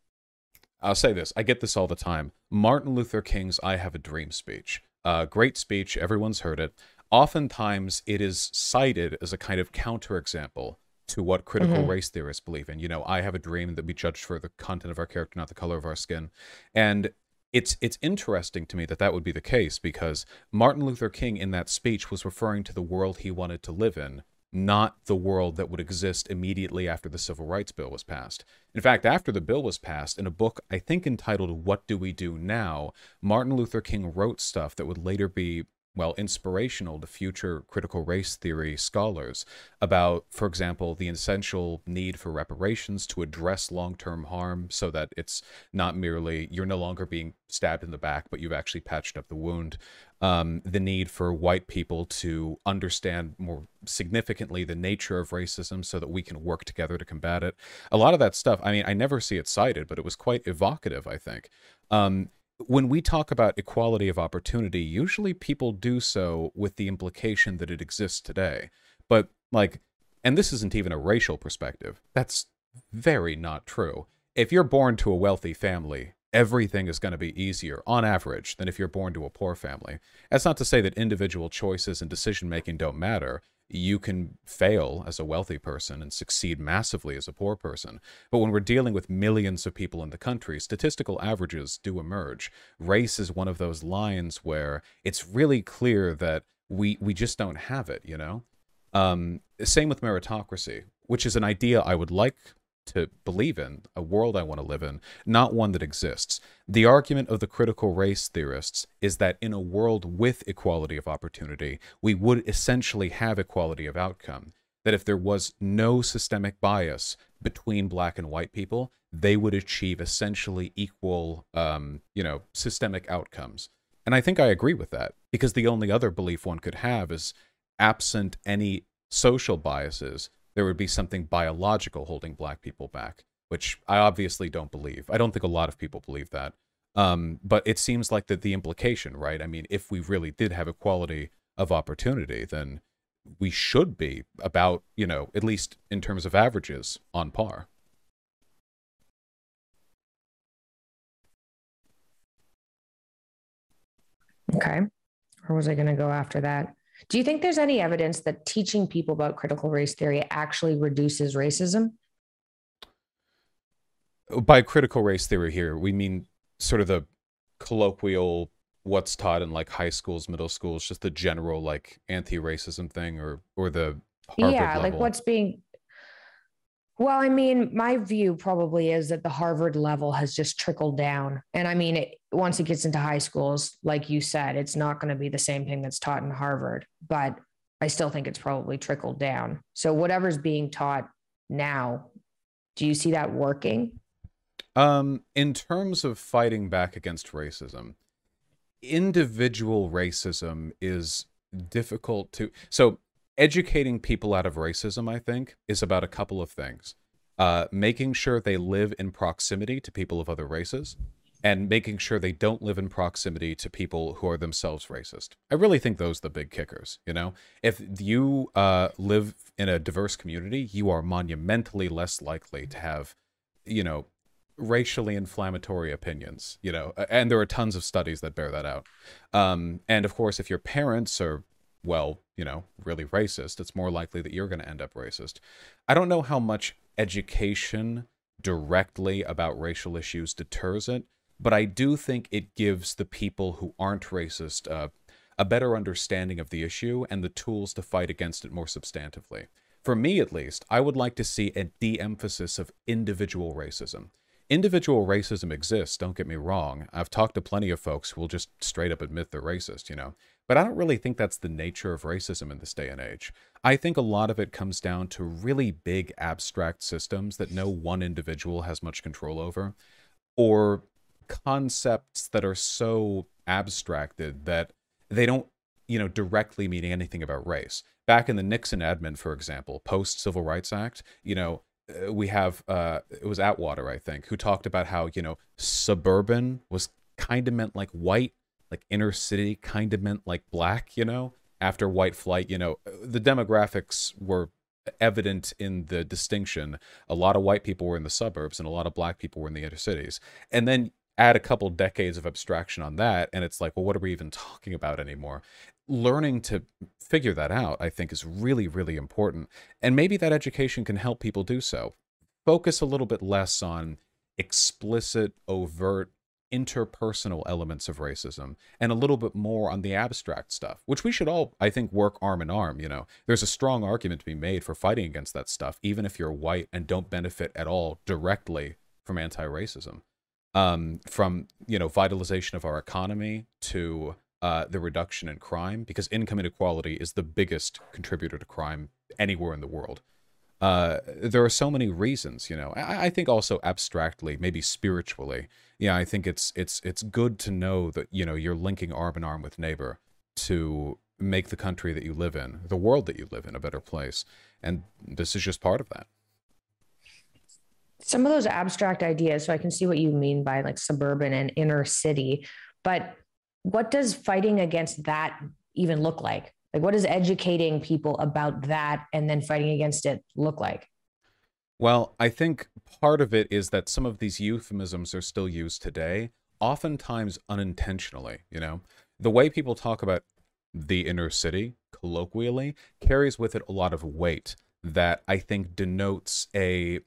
I'll say this, I get this all the time. Martin Luther King's I Have a Dream speech Uh, great speech. Everyone's heard it. Oftentimes, it is cited as a kind of counterexample to what critical Mhm. race theorists believe in. You know, I have a dream that we judge for the content of our character, not the color of our skin. And it's it's interesting to me that that would be the case because Martin Luther King in that speech was referring to the world he wanted to live in, not the world that would exist immediately after the Civil Rights Bill was passed. In fact, after the bill was passed, in a book I think entitled What Do We Do Now, Martin Luther King wrote stuff that would later be well, inspirational to future critical race theory scholars about, for example, the essential need for reparations to address long term harm so that it's not merely you're no longer being stabbed in the back, but you've actually patched up the wound. Um, the need for white people to understand more significantly the nature of racism so that we can work together to combat it. A lot of that stuff, I mean, I never see it cited, but it was quite evocative, I think. Um, when we talk about equality of opportunity, usually people do so with the implication that it exists today. But, like, and this isn't even a racial perspective, that's very not true. If you're born to a wealthy family, everything is going to be easier on average than if you're born to a poor family. That's not to say that individual choices and decision making don't matter you can fail as a wealthy person and succeed massively as a poor person. But when we're dealing with millions of people in the country, statistical averages do emerge. Race is one of those lines where it's really clear that we we just don't have it, you know? Um, same with meritocracy, which is an idea I would like to believe in, a world I want to live in, not one that exists. The argument of the critical race theorists is that in a world with equality of opportunity, we would essentially have equality of outcome. That if there was no systemic bias between black and white people, they would achieve essentially equal, um, you know, systemic outcomes. And I think I agree with that because the only other belief one could have is absent any social biases, there would be something biological holding black people back, which I obviously don't believe. I don't think a lot of people believe that. Um, but it seems like that the implication, right? I mean, if we really did have equality of opportunity, then we should be about, you know, at least in terms of averages, on par. Okay. Where was I going to go after that? Do you think there's any evidence that teaching people about critical race theory actually reduces racism? By critical race theory here, we mean sort of the colloquial what's taught in like high schools, middle schools, just the general like anti-racism thing or or the Harvard yeah, level. like what's being well, I mean, my view probably is that the Harvard level has just trickled down. And I mean, it, once it gets into high schools, like you said, it's not going to be the same thing that's taught in Harvard, but I still think it's probably trickled down. So whatever's being taught now, do you see that working? Um, in terms of fighting back against racism, individual racism is difficult to so educating people out of racism, I think, is about a couple of things. Uh, making sure they live in proximity to people of other races, and making sure they don't live in proximity to people who are themselves racist. I really think those are the big kickers. You know, if you uh, live in a diverse community, you are monumentally less likely to have, you know, racially inflammatory opinions. You know, and there are tons of studies that bear that out. Um, and of course, if your parents are well, you know, really racist, it's more likely that you're going to end up racist. I don't know how much education directly about racial issues deters it, but I do think it gives the people who aren't racist uh, a better understanding of the issue and the tools to fight against it more substantively. For me, at least, I would like to see a de emphasis of individual racism. Individual racism exists, don't get me wrong. I've talked to plenty of folks who will just straight up admit they're racist, you know. But I don't really think that's the nature of racism in this day and age. I think a lot of it comes down to really big abstract systems that no one individual has much control over, or concepts that are so abstracted that they don't, you know, directly mean anything about race. Back in the Nixon admin, for example, post Civil Rights Act, you know, uh, we have uh it was Atwater, I think, who talked about how, you know, suburban was kind of meant like white, like inner city kind of meant like black, you know, after white flight, you know, the demographics were evident in the distinction. A lot of white people were in the suburbs and a lot of black people were in the inner cities. And then add a couple decades of abstraction on that, and it's like, well, what are we even talking about anymore? Learning to figure that out, I think, is really, really important. And maybe that education can help people do so. Focus a little bit less on explicit, overt interpersonal elements of racism and a little bit more on the abstract stuff, which we should all, I think, work arm in arm. You know, there's a strong argument to be made for fighting against that stuff, even if you're white and don't benefit at all directly from anti racism. Um, from, you know, vitalization of our economy to uh, the reduction in crime, because income inequality is the biggest contributor to crime anywhere in the world uh, there are so many reasons, you know. I, I, think also abstractly, maybe spiritually, yeah, I think it's it's it's good to know that you know you're linking arm in arm with neighbor to make the country that you live in, the world that you live in, a better place, and this is just part of that. Some of those abstract ideas, so I can see what you mean by like suburban and inner city, but what does fighting against that even look like? Like, what does educating people about that and then fighting against it look like? Well, I think part of it is that some of these euphemisms are still used today, oftentimes unintentionally. You know, the way people talk about the inner city colloquially carries with it a lot of weight that I think denotes a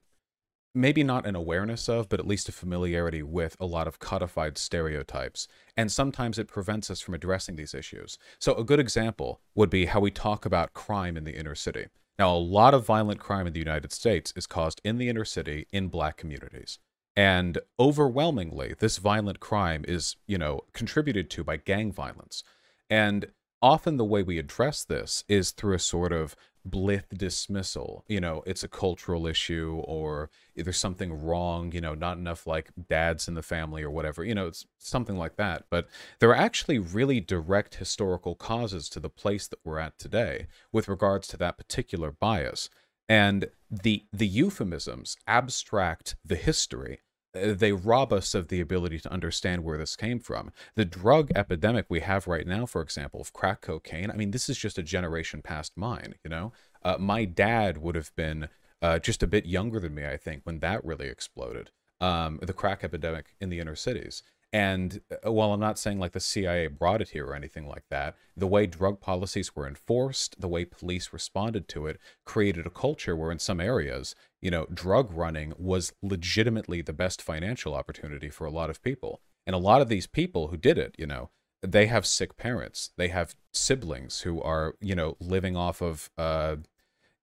maybe not an awareness of, but at least a familiarity with a lot of codified stereotypes. And sometimes it prevents us from addressing these issues. So, a good example would be how we talk about crime in the inner city. Now, a lot of violent crime in the United States is caused in the inner city in black communities. And overwhelmingly, this violent crime is, you know, contributed to by gang violence. And often the way we address this is through a sort of blith dismissal. You know it's a cultural issue or there's something wrong you know not enough like dads in the family or whatever you know it's something like that. But there are actually really direct historical causes to the place that we're at today with regards to that particular bias. And the the euphemisms abstract the history they rob us of the ability to understand where this came from. The drug epidemic we have right now, for example, of crack cocaine, I mean, this is just a generation past mine, you know? Uh, my dad would have been uh, just a bit younger than me, I think, when that really exploded. Um, the crack epidemic in the inner cities. And uh, while I'm not saying like the CIA brought it here or anything like that, the way drug policies were enforced, the way police responded to it, created a culture where in some areas, you know, drug running was legitimately the best financial opportunity for a lot of people. And a lot of these people who did it, you know, they have sick parents, they have siblings who are, you know, living off of uh,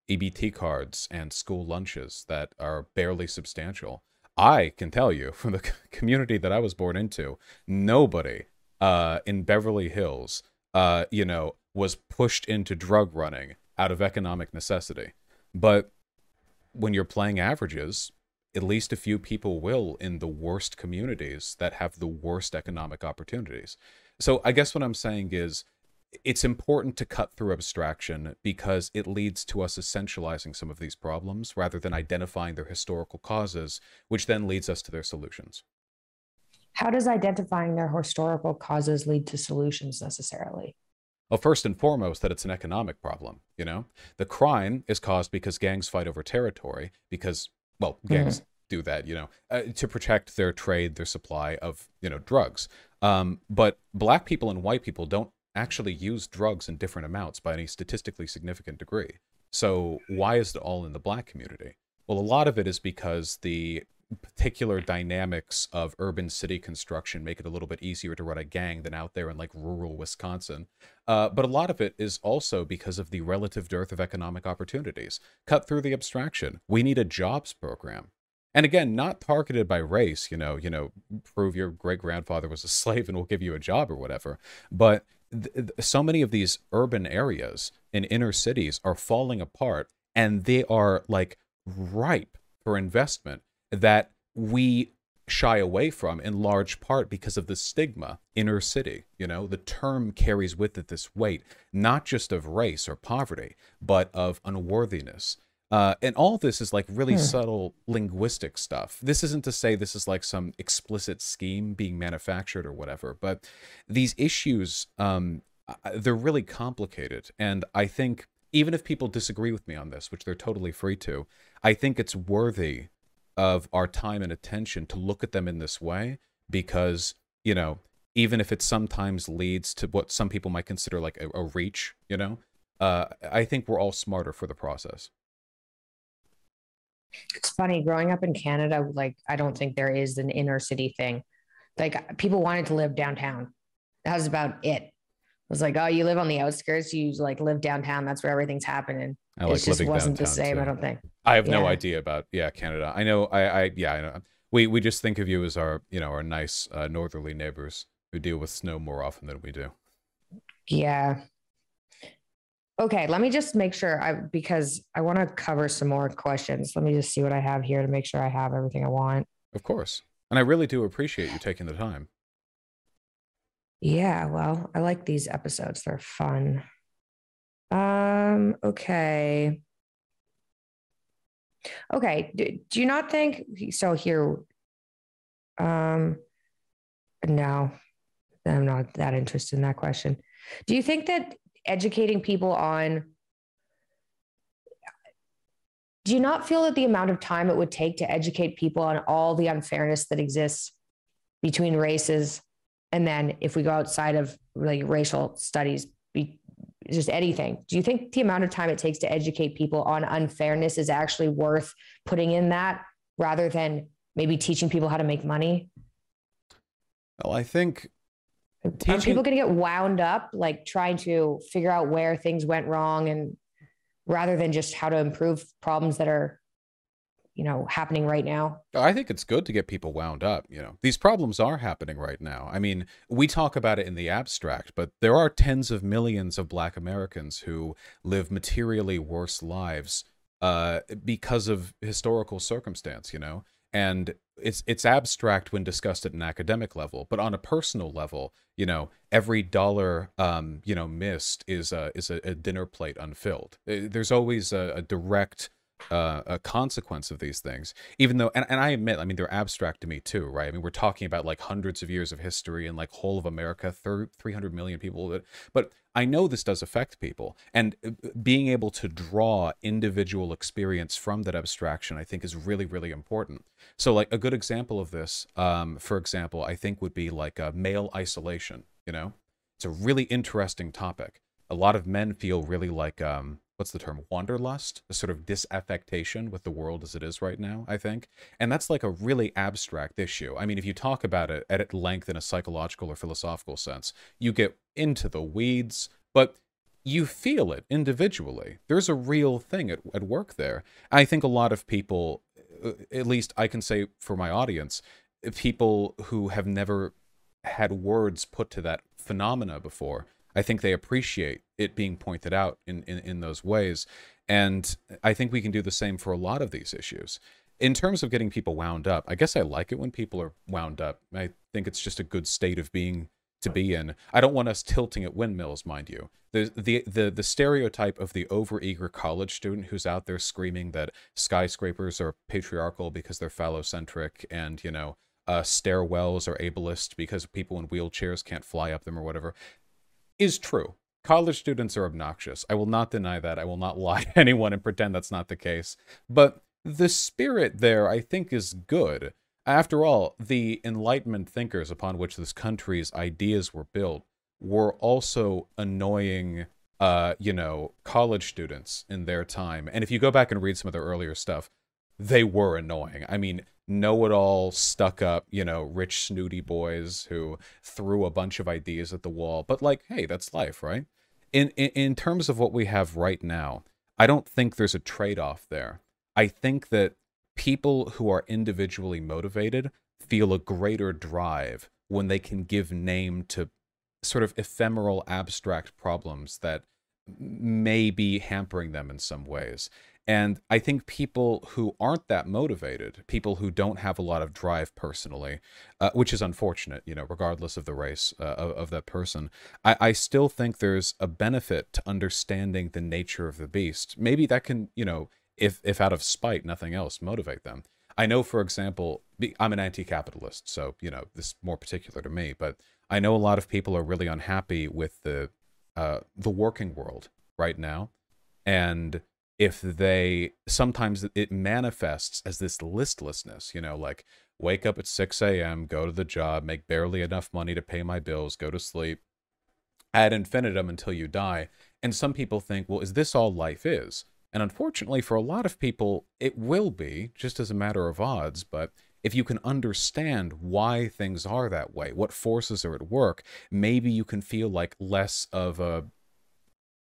EBT cards and school lunches that are barely substantial I can tell you from the <laughs> community that I was born into, nobody uh, in Beverly Hills, uh, you know, was pushed into drug running out of economic necessity. But when you're playing averages, at least a few people will in the worst communities that have the worst economic opportunities. So I guess what I'm saying is it's important to cut through abstraction because it leads to us essentializing some of these problems rather than identifying their historical causes, which then leads us to their solutions. How does identifying their historical causes lead to solutions necessarily? Well, first and foremost, that it's an economic problem. You know, the crime is caused because gangs fight over territory, because, well, gangs mm-hmm. do that, you know, uh, to protect their trade, their supply of, you know, drugs. Um, but black people and white people don't actually use drugs in different amounts by any statistically significant degree. So why is it all in the black community? Well, a lot of it is because the particular dynamics of urban city construction make it a little bit easier to run a gang than out there in like rural Wisconsin. Uh, but a lot of it is also because of the relative dearth of economic opportunities. Cut through the abstraction. We need a jobs program. And again, not targeted by race, you know, you know, prove your great grandfather was a <laughs> slave and we'll give you a job or whatever. But th- so many of these urban areas in inner cities are falling apart and they are like ripe for investment that we shy away from in large part because of the stigma inner city you know? The term carries with it this weight not just of race or poverty but of unworthiness uh, and all this is like really hmm. subtle linguistic stuff. This isn't to say this is like some explicit scheme being manufactured or whatever, but these issues, um, they're really complicated. And I think even if people disagree with me on this, which they're totally free to, I think it's worthy of our time and attention to look at them in this way because you know even if it sometimes leads to what some people might consider like a, a reach you know uh, i think we're all smarter for the process it's funny growing up in canada like i don't think there is an inner city thing like people wanted to live downtown that was about it it was like oh you live on the outskirts you like live downtown that's where everything's happening I like it just wasn't the same too. i don't think I have no idea about yeah Canada. I know I I yeah I know. We we just think of you as our you know our nice uh, northerly neighbors who deal with snow more often than we do. Yeah. Okay, let me just make sure I because I want to cover some more questions. Let me just see what I have here to make sure I have everything I want. Of course, and I really do appreciate you taking the time. Yeah, well, I like these episodes. They're fun. Um, okay. Okay, do, do you not think so here um no. I'm not that interested in that question. Do you think that educating people on do you not feel that the amount of time it would take to educate people on all the unfairness that exists between races? And then if we go outside of like racial studies be just anything do you think the amount of time it takes to educate people on unfairness is actually worth putting in that rather than maybe teaching people how to make money? Well, I think are people going to get wound up like trying to figure out where things went wrong and rather than just how to improve problems that are you know happening right now I think it's good to get people wound up. You know, these problems are happening right now. I mean, we talk about it in the abstract, but there are tens of millions of Black Americans who live materially worse lives uh, because of historical circumstance. You know, and it's it's abstract when discussed at an academic level, but on a personal level, you know, every dollar um, you know missed is a is a, a dinner plate unfilled. Uh, There's always a, a direct uh, a consequence of these things even though and, and i admit i mean they're abstract to me too right? I mean we're talking about like hundreds of years of history and like whole of america thir- 300 million people but i know this does affect people and uh, being able to draw individual experience from that abstraction i think is really really important. So like a good example of this um, for example i think would be like uh, male isolation you know? It's a really interesting topic. A lot of men feel really like um what's the term wanderlust a sort of disaffectation with the world as it is right now i think. And that's like a really abstract issue. I mean if you talk about it at length in a psychological or philosophical sense you get into the weeds but you feel it individually. There's a real thing at, at work there. I think a lot of people uh, at least i can say for my audience people who have never had words put to that phenomena before I think they appreciate it being pointed out in, in, in those ways. And I think we can do the same for a lot of these issues. In terms of getting people wound up, I guess I like it when people are wound up. I think it's just a good state of being to be in. I don't want us tilting at windmills, mind you. The the the, the stereotype of the overeager college student who's out there screaming that skyscrapers are patriarchal because they're phallocentric and, you know, uh, stairwells are ableist because people in wheelchairs can't fly up them or whatever is true. College students are obnoxious. I will not deny that. I will not <laughs> lie to anyone and pretend that's not the case. But the spirit there, I think, is good. After all, the Enlightenment thinkers upon which this country's ideas were built were also annoying, uh, you know, college students in their time. And if you go back and read some of their earlier stuff, they were annoying. I mean, know-it-all, stuck-up, you know, rich snooty boys who threw a bunch of ideas at the wall. But like, hey, that's life, right? In in, in terms of what we have right now, I don't think there's a trade-off there. I think that people who are individually motivated feel a greater drive when they can give name to sort of ephemeral abstract problems that may be hampering them in some ways. And I think people who aren't that motivated, people who don't have a lot of drive personally, uh, which is unfortunate, you know, regardless of the race uh, of, of that person, I, I still think there's a benefit to understanding the nature of the beast. Maybe that can, you know, if if out of spite, nothing else, motivate them. I know, for example, I'm an anti-capitalist, so you know this is more particular to me. But I know a lot of people are really unhappy with the uh, the working world right now, and if they sometimes it manifests as this listlessness, you know, like wake up at 6 a.m., go to the job, make barely enough money to pay my bills, go to sleep ad infinitum until you die. And some people think, well, is this all life is? And unfortunately, for a lot of people, it will be, just as a matter of odds. But if you can understand why things are that way, what forces are at work, maybe you can feel like less of a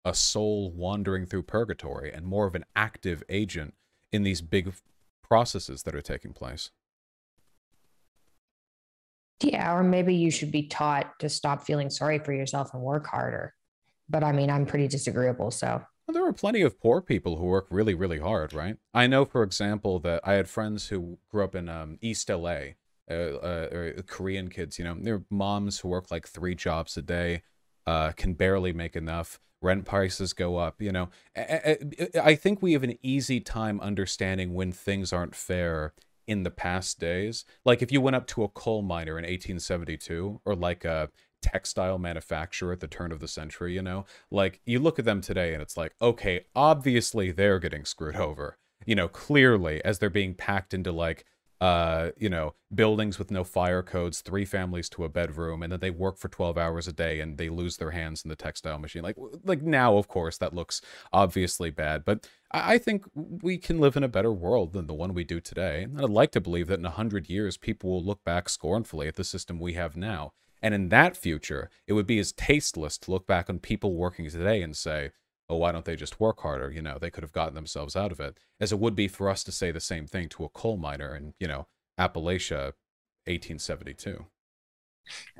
a soul wandering through purgatory and more of an active agent in these big processes that are taking place. Yeah, or maybe you should be taught to stop feeling sorry for yourself and work harder. But I mean, I'm pretty disagreeable, so. Well, there are plenty of poor people who work really, really hard, right? I know, for example, that I had friends who grew up in um, East LA, uh, uh, Korean kids, you know, their moms who work like three jobs a day, uh, can barely make enough. Rent prices go up, you know. I, I, I think we have an easy time understanding when things aren't fair in the past days. Like if you went up to a coal miner in 1872 or like a textile manufacturer at the turn of the century, you know, like you look at them today and it's like, okay, obviously they're getting screwed over, you know, clearly as they're being packed into like uh, you know, buildings with no fire codes, three families to a bedroom, and then they work for 12 hours a day and they lose their hands in the textile machine. Like, like now, of course, that looks obviously bad, but I think we can live in a better world than the one we do today. And I'd like to believe that in a hundred years, people will look back scornfully at the system we have now. And in that future, it would be as tasteless to look back on people working today and say, oh, why don't they just work harder? You know, they could have gotten themselves out of it, as it would be for us to say the same thing to a coal miner in, you know, Appalachia, 1872.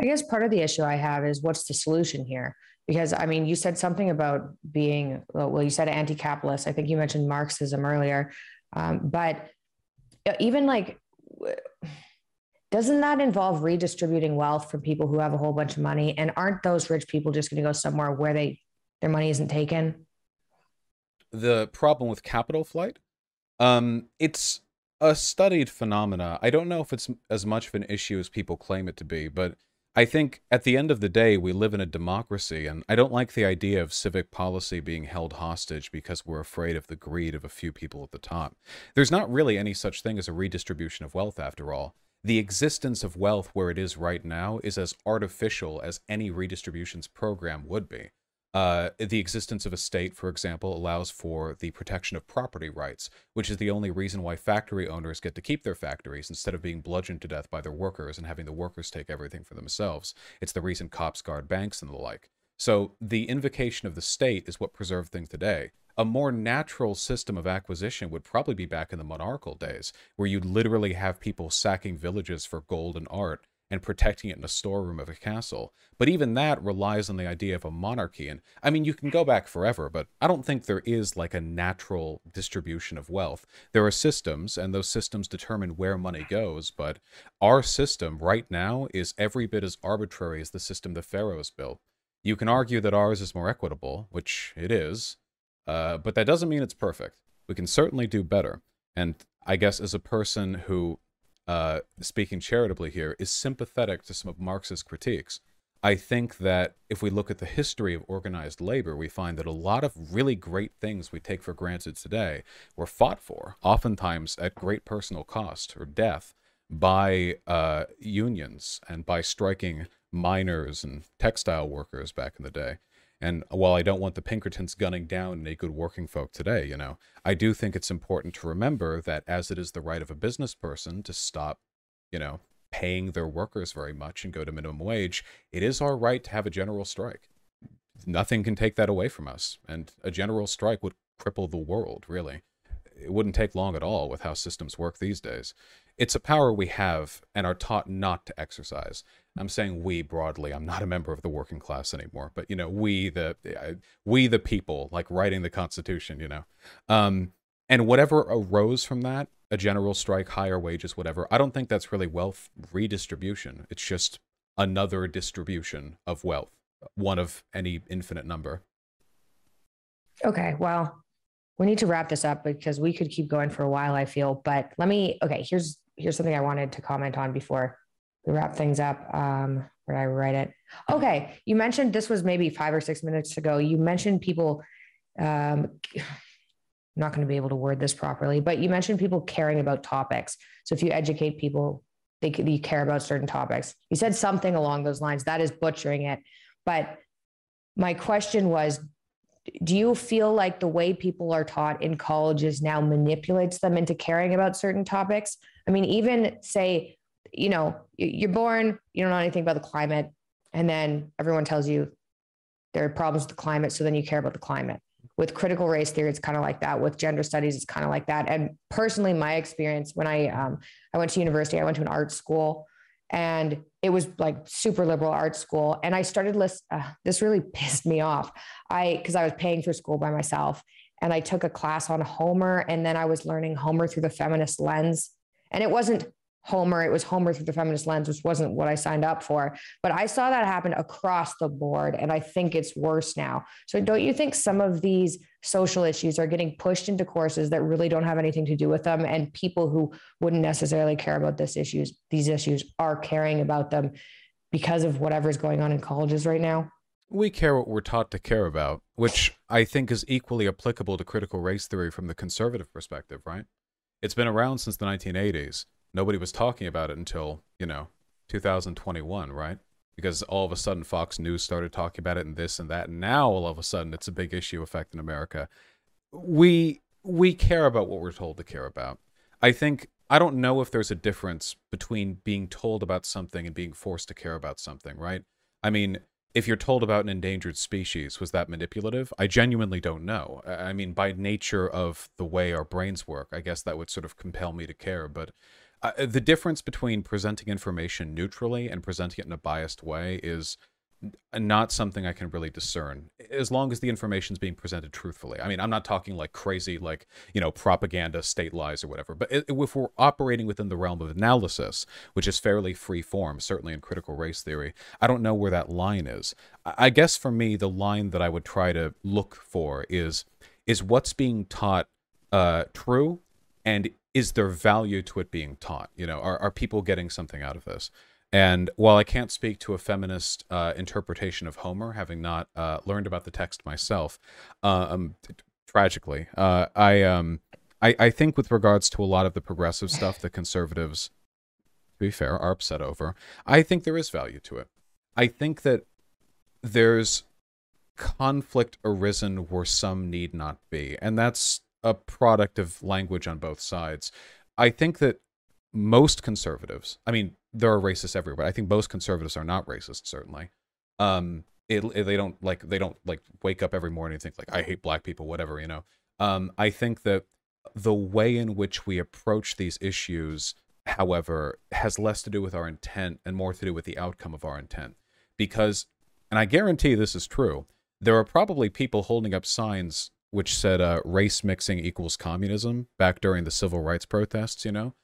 I guess part of the issue I have is what's the solution here? Because I mean, you said something about being, well, you said anti capitalist. I think you mentioned Marxism earlier. Um, but uh, even like, doesn't that involve redistributing wealth from people who have a whole bunch of money? And aren't those rich people just going to go somewhere where they their money isn't taken? The problem with capital flight, um, it's a studied phenomena. I don't know if it's as much of an issue as people claim it to be, but I think at the end of the day, we live in a democracy, and I don't like the idea of civic policy being held hostage because we're afraid of the greed of a few people at the top. There's not really any such thing as a redistribution of wealth, after all. The existence of wealth where it is right now is as artificial as any redistributions program would be. Uh, the existence of a state, for example, allows for the protection of property rights, which is the only reason why factory owners get to keep their factories instead of being bludgeoned to death by their workers and having the workers take everything for themselves. It's the reason cops guard banks and the like. So the invocation of the state is what preserved things today. A more natural system of acquisition would probably be back in the monarchical days, where you'd literally have people sacking villages for gold and art and protecting it in a storeroom of a castle. But even that relies on the idea of a monarchy. And I mean, you can go back forever, but I don't think there is like a natural distribution of wealth. There are systems, and those systems determine where money goes. But our system right now is every bit as arbitrary as the system the pharaohs built. You can argue that ours is more equitable, which it is, uh, but that doesn't mean it's perfect. We can certainly do better. And I guess as a person who uh, speaking charitably here, is sympathetic to some of Marx's critiques. I think that if we look at the history of organized labor, we find that a lot of really great things we take for granted today were fought for, oftentimes at great personal cost or death, by uh, unions and by striking miners and textile workers back in the day. And while I don't want the Pinkertons gunning down any good working folk today, you know, I do think it's important to remember that as it is the right of a business person to stop, you know, paying their workers very much and go to minimum wage, it is our right to have a general strike. Nothing can take that away from us. And a general strike would cripple the world, really. It wouldn't take long at all with how systems work these days. It's a power we have and are taught not to exercise. I'm saying we broadly. I'm not a member of the working class anymore, but you know, we the we the people, like writing the Constitution. You know, um, and whatever arose from that, a general strike, higher wages, whatever. I don't think that's really wealth redistribution. It's just another distribution of wealth, one of any infinite number. Okay, well, we need to wrap this up because we could keep going for a while. I feel, but let me. Okay, here's here's something I wanted to comment on before we wrap things up. Um, where did I write it? Okay, you mentioned this was maybe five or six minutes ago. You mentioned people. Um, I'm not going to be able to word this properly, but you mentioned people caring about topics. So if you educate people they you care about certain topics. You said something along those lines. That is butchering it. But my question was do you feel like the way people are taught in colleges now manipulates them into caring about certain topics? I mean, even say, you know, you're born, you don't know anything about the climate, and then everyone tells you there are problems with the climate, so then you care about the climate. With critical race theory, it's kind of like that. With gender studies, it's kind of like that. And personally, my experience when I um, I went to university, I went to an art school, and it was like super liberal art school and i started list uh, this really <laughs> pissed me off i because i was paying for school by myself and i took a class on homer and then i was learning homer through the feminist lens and it wasn't Homer. It was Homer through the feminist lens, which wasn't what I signed up for. But I saw that happen across the board. And I think it's worse now. So don't you think some of these social issues are getting pushed into courses that really don't have anything to do with them? And people who wouldn't necessarily care about this issues, these issues are caring about them because of whatever's going on in colleges right now? We care what we're taught to care about, which I think is equally applicable to critical race theory from the conservative perspective, right? It's been around since the 1980s nobody was talking about it until, you know, 2021, right? Because all of a sudden Fox News started talking about it and this and that. And now all of a sudden it's a big issue affecting America. We we care about what we're told to care about. I think I don't know if there's a difference between being told about something and being forced to care about something, right? I mean, if you're told about an endangered species, was that manipulative? I genuinely don't know. I mean, by nature of the way our brains work, I guess that would sort of compel me to care. But uh, the difference between presenting information neutrally and presenting it in a biased way is not something I can really discern as long as the information is being presented truthfully. I mean, I'm not talking like crazy, like, you know, propaganda, state lies or whatever, but if we're operating within the realm of analysis, which is fairly free form, certainly in critical race theory, I don't know where that line is. I guess for me, the line that I would try to look for is, is what's being taught uh, true and is there value to it being taught? You know, are, are people getting something out of this? And while I can't speak to a feminist uh, interpretation of Homer, having not uh, learned about the text myself, uh, um, tragically, uh, I, um, I I think with regards to a lot of the progressive stuff that conservatives, to be fair, are upset over, I think there is value to it. I think that there's conflict arisen where some need not be, and that's a product of language on both sides. I think that most conservatives, I mean, there are racists everywhere. I think most conservatives are not racist, certainly. Um, it, it, they don't like they don't like wake up every morning and think like I hate black people, whatever, you know. Um, I think that the way in which we approach these issues, however, has less to do with our intent and more to do with the outcome of our intent. Because, and I guarantee this is true, there are probably people holding up signs which said uh, race mixing equals communism back during the civil rights protests, you know,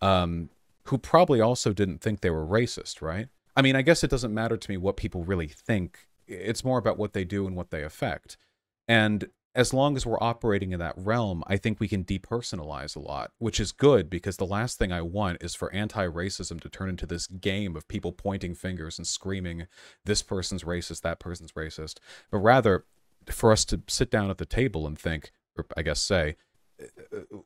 um, who probably also didn't think they were racist, right? I mean, I guess it doesn't matter to me what people really think. It's more about what they do and what they affect. And as long as we're operating in that realm, I think we can depersonalize a lot, which is good because the last thing I want is for anti racism to turn into this game of people pointing fingers and screaming, this person's racist, that person's racist. But rather, for us to sit down at the table and think, or I guess say,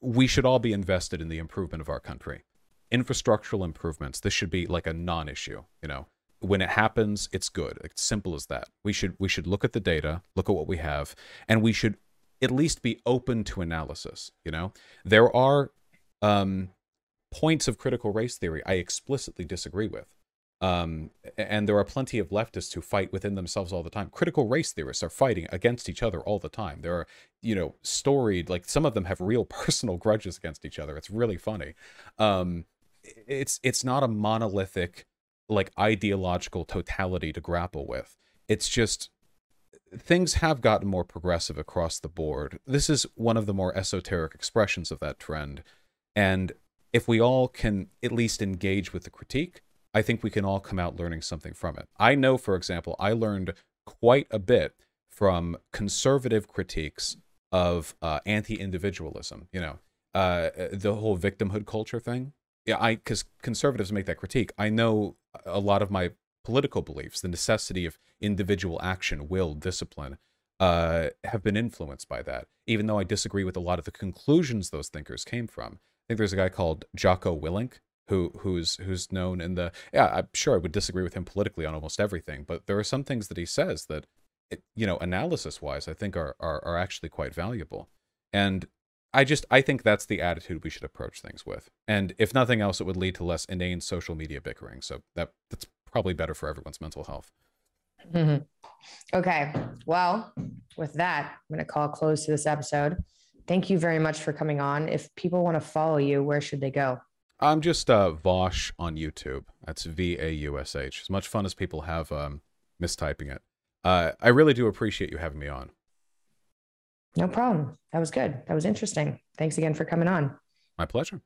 we should all be invested in the improvement of our country. Infrastructural improvements, this should be like a non-issue, you know. When it happens, it's good. It's simple as that. We should we should look at the data, look at what we have, and we should at least be open to analysis, you know. There are um points of critical race theory I explicitly disagree with. Um, and there are plenty of leftists who fight within themselves all the time. Critical race theorists are fighting against each other all the time. There are, you know, storied, like some of them have real <laughs> personal grudges against each other. It's really funny. Um, it's it's not a monolithic, like ideological totality to grapple with. It's just things have gotten more progressive across the board. This is one of the more esoteric expressions of that trend. And if we all can at least engage with the critique, I think we can all come out learning something from it. I know, for example, I learned quite a bit from conservative critiques of uh, anti-individualism. You know, uh, the whole victimhood culture thing. Yeah, I because conservatives make that critique. I know a lot of my political beliefs, the necessity of individual action, will, discipline, uh, have been influenced by that. Even though I disagree with a lot of the conclusions those thinkers came from. I think there's a guy called Jocko Willink who who's who's known in the yeah i'm sure i would disagree with him politically on almost everything but there are some things that he says that it, you know analysis wise i think are, are are actually quite valuable and i just i think that's the attitude we should approach things with and if nothing else it would lead to less inane social media bickering so that that's probably better for everyone's mental health Mm-hmm. Okay. Well, with that, I'm going to call close to this episode. Thank you very much for coming on. If people want to follow you, where should they go? I'm just uh, Vaush on YouTube. That's V A U S H. As much fun as people have um, mistyping it. Uh, I really do appreciate you having me on. No problem. That was good. That was interesting. Thanks again for coming on. My pleasure.